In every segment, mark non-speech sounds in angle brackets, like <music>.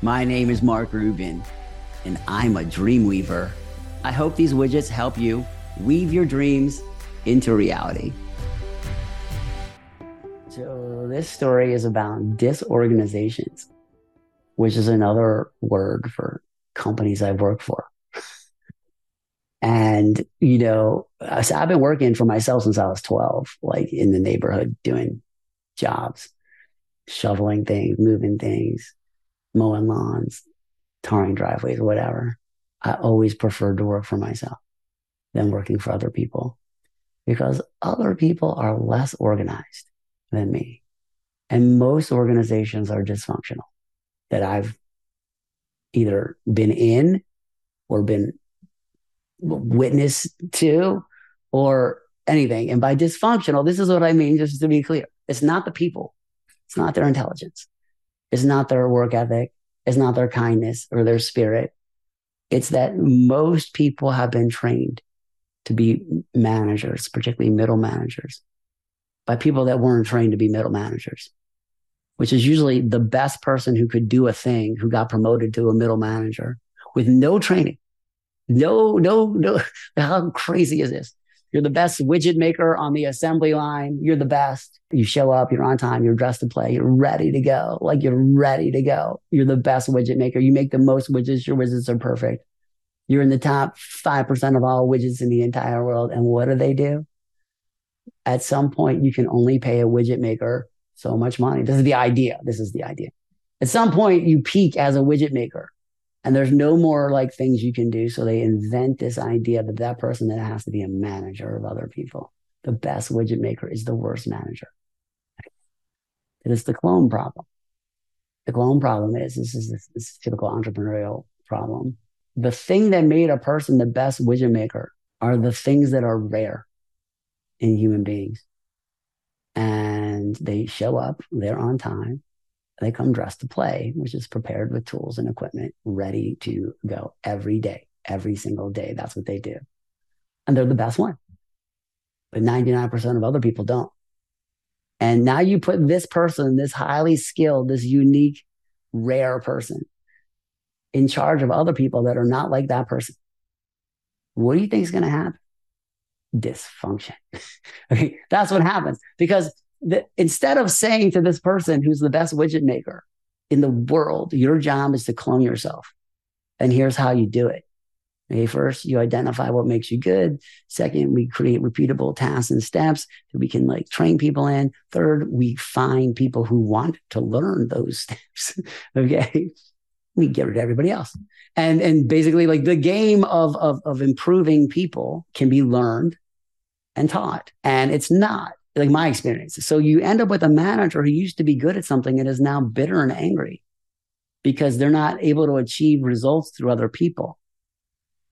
My name is Mark Rubin, and I'm a dream weaver. I hope these widgets help you weave your dreams into reality. So, this story is about disorganizations, which is another word for companies I've worked for. <laughs> and, you know, so I've been working for myself since I was 12, like in the neighborhood doing jobs, shoveling things, moving things, mowing lawns, tarring driveways, whatever. I always preferred to work for myself than working for other people because other people are less organized than me. And most organizations are dysfunctional that I've either been in or been witness to or anything. And by dysfunctional, this is what I mean, just to be clear. It's not the people. It's not their intelligence. It's not their work ethic. It's not their kindness or their spirit. It's that most people have been trained to be managers, particularly middle managers, by people that weren't trained to be middle managers, which is usually the best person who could do a thing who got promoted to a middle manager with no training. No, no, no. <laughs> How crazy is this? You're the best widget maker on the assembly line. You're the best. You show up, you're on time, you're dressed to play, you're ready to go. Like you're ready to go. You're the best widget maker. You make the most widgets. Your widgets are perfect. You're in the top 5% of all widgets in the entire world. And what do they do? At some point, you can only pay a widget maker so much money. This is the idea. This is the idea. At some point, you peak as a widget maker and there's no more like things you can do. So they invent this idea that that person that has to be a manager of other people. The best widget maker is the worst manager. It is the clone problem. The clone problem is this is this, this typical entrepreneurial problem. The thing that made a person the best widget maker are the things that are rare in human beings. And they show up, they're on time, they come dressed to play, which is prepared with tools and equipment, ready to go every day, every single day. That's what they do. And they're the best one. But 99% of other people don't. And now you put this person, this highly skilled, this unique, rare person in charge of other people that are not like that person. What do you think is going to happen? Dysfunction. <laughs> okay. That's what happens because that instead of saying to this person who's the best widget maker in the world, your job is to clone yourself. And here's how you do it. Okay, first, you identify what makes you good. Second, we create repeatable tasks and steps that we can like train people in. Third, we find people who want to learn those <laughs> steps. okay. We get rid of everybody else. And and basically like the game of, of of improving people can be learned and taught. And it's not like my experience. So you end up with a manager who used to be good at something and is now bitter and angry because they're not able to achieve results through other people.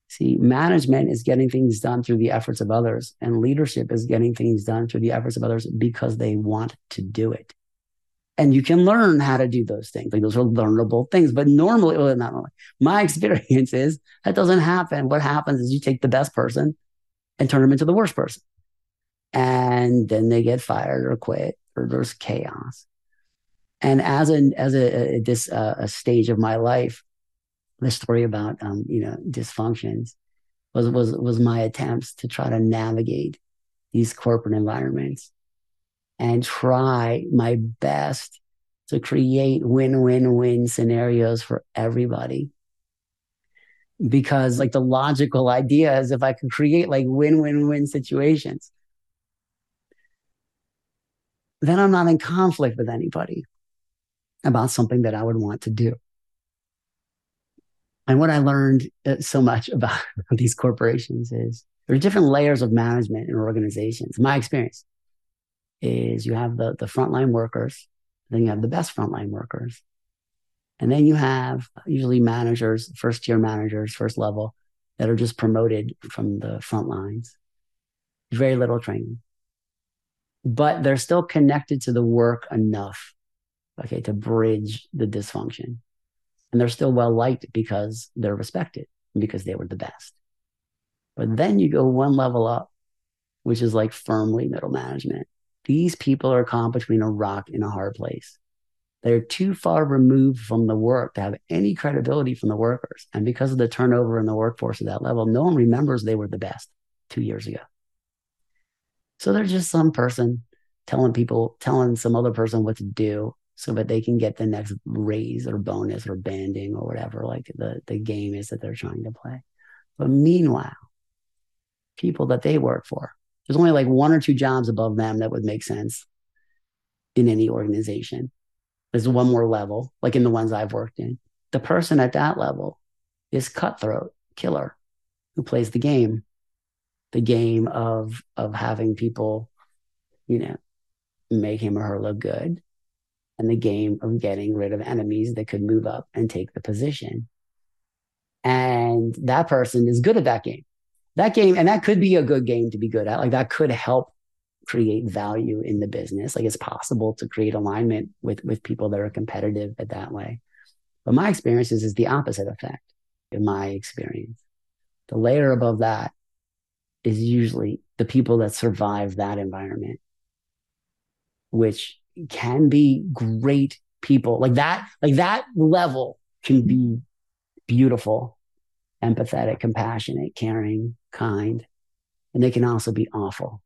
See, management is getting things done through the efforts of others, and leadership is getting things done through the efforts of others because they want to do it. And you can learn how to do those things. Like those are learnable things. But normally, well, not normally, my <laughs> experience is that doesn't happen. What happens is you take the best person and turn them into the worst person and then they get fired or quit or there's chaos. And as a as a, a this uh, a stage of my life, the story about um, you know dysfunctions was was was my attempts to try to navigate these corporate environments and try my best to create win-win-win scenarios for everybody because like the logical idea is if i could create like win-win-win situations then I'm not in conflict with anybody about something that I would want to do. And what I learned uh, so much <laughs> about these corporations is there are different layers of management in organizations. My experience is you have the, the frontline workers, then you have the best frontline workers. And then you have usually managers, first tier managers, first level, that are just promoted from the front lines. Very little training but they're still connected to the work enough, okay, to bridge the dysfunction. And they're still well liked because they're respected because they were the best. But then you go one level up, which is like firmly middle management. These people are caught between a rock and a hard place. They're too far removed from the work to have any credibility from the workers. And because of the turnover in the workforce at that level, no one remembers they were the best two years ago. So they're just some person telling people, telling some other person what to do so that they can get the next raise or bonus or banding or whatever, like the, the game is that they're trying to play. But meanwhile, people that they work for, there's only like one or two jobs above them that would make sense in any organization. There's one more level, like in the ones I've worked in. The person at that level is cutthroat, killer, who plays the game, the game of of having people, you know, make him or her look good, and the game of getting rid of enemies that could move up and take the position. And that person is good at that game. That game, and that could be a good game to be good at. Like that could help create value in the business. Like it's possible to create alignment with with people that are competitive at that way. But my experience is, is the opposite effect in my experience. The layer above that is usually the people that survive that environment, which can be great people. Like that, like that level can be beautiful, empathetic, compassionate, caring, kind. And they can also be awful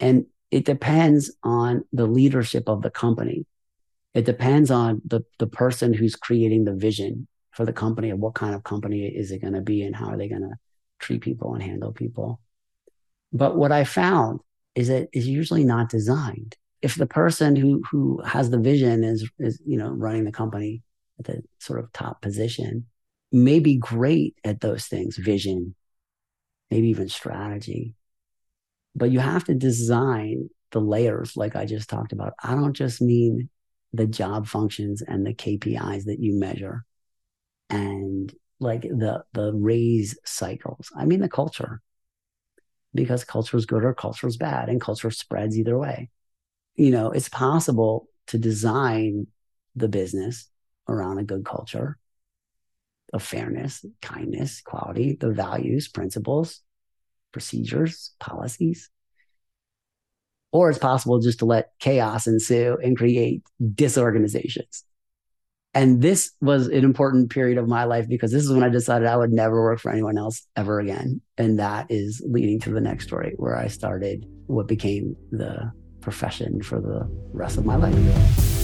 and it depends on the leadership of the company. It depends on the, the person who's creating the vision for the company and what kind of company is it going to be and how are they going to treat people and handle people. But what I found is that it's usually not designed. If the person who who has the vision is is you know running the company at the sort of top position, may be great at those things, vision, maybe even strategy but you have to design the layers like I just talked about. I don't just mean the job functions and the KPIs that you measure and like the the raise cycles. I mean the culture. Because culture is good or culture is bad and culture spreads either way. You know, it's possible to design the business around a good culture of fairness, kindness, quality, the values, principles, procedures, policies. Or it's possible just to let chaos ensue and create disorganizations. And this was an important period of my life because this is when I decided I would never work for anyone else ever again. And that is leading to the next story where I started what became the profession for the rest of my life.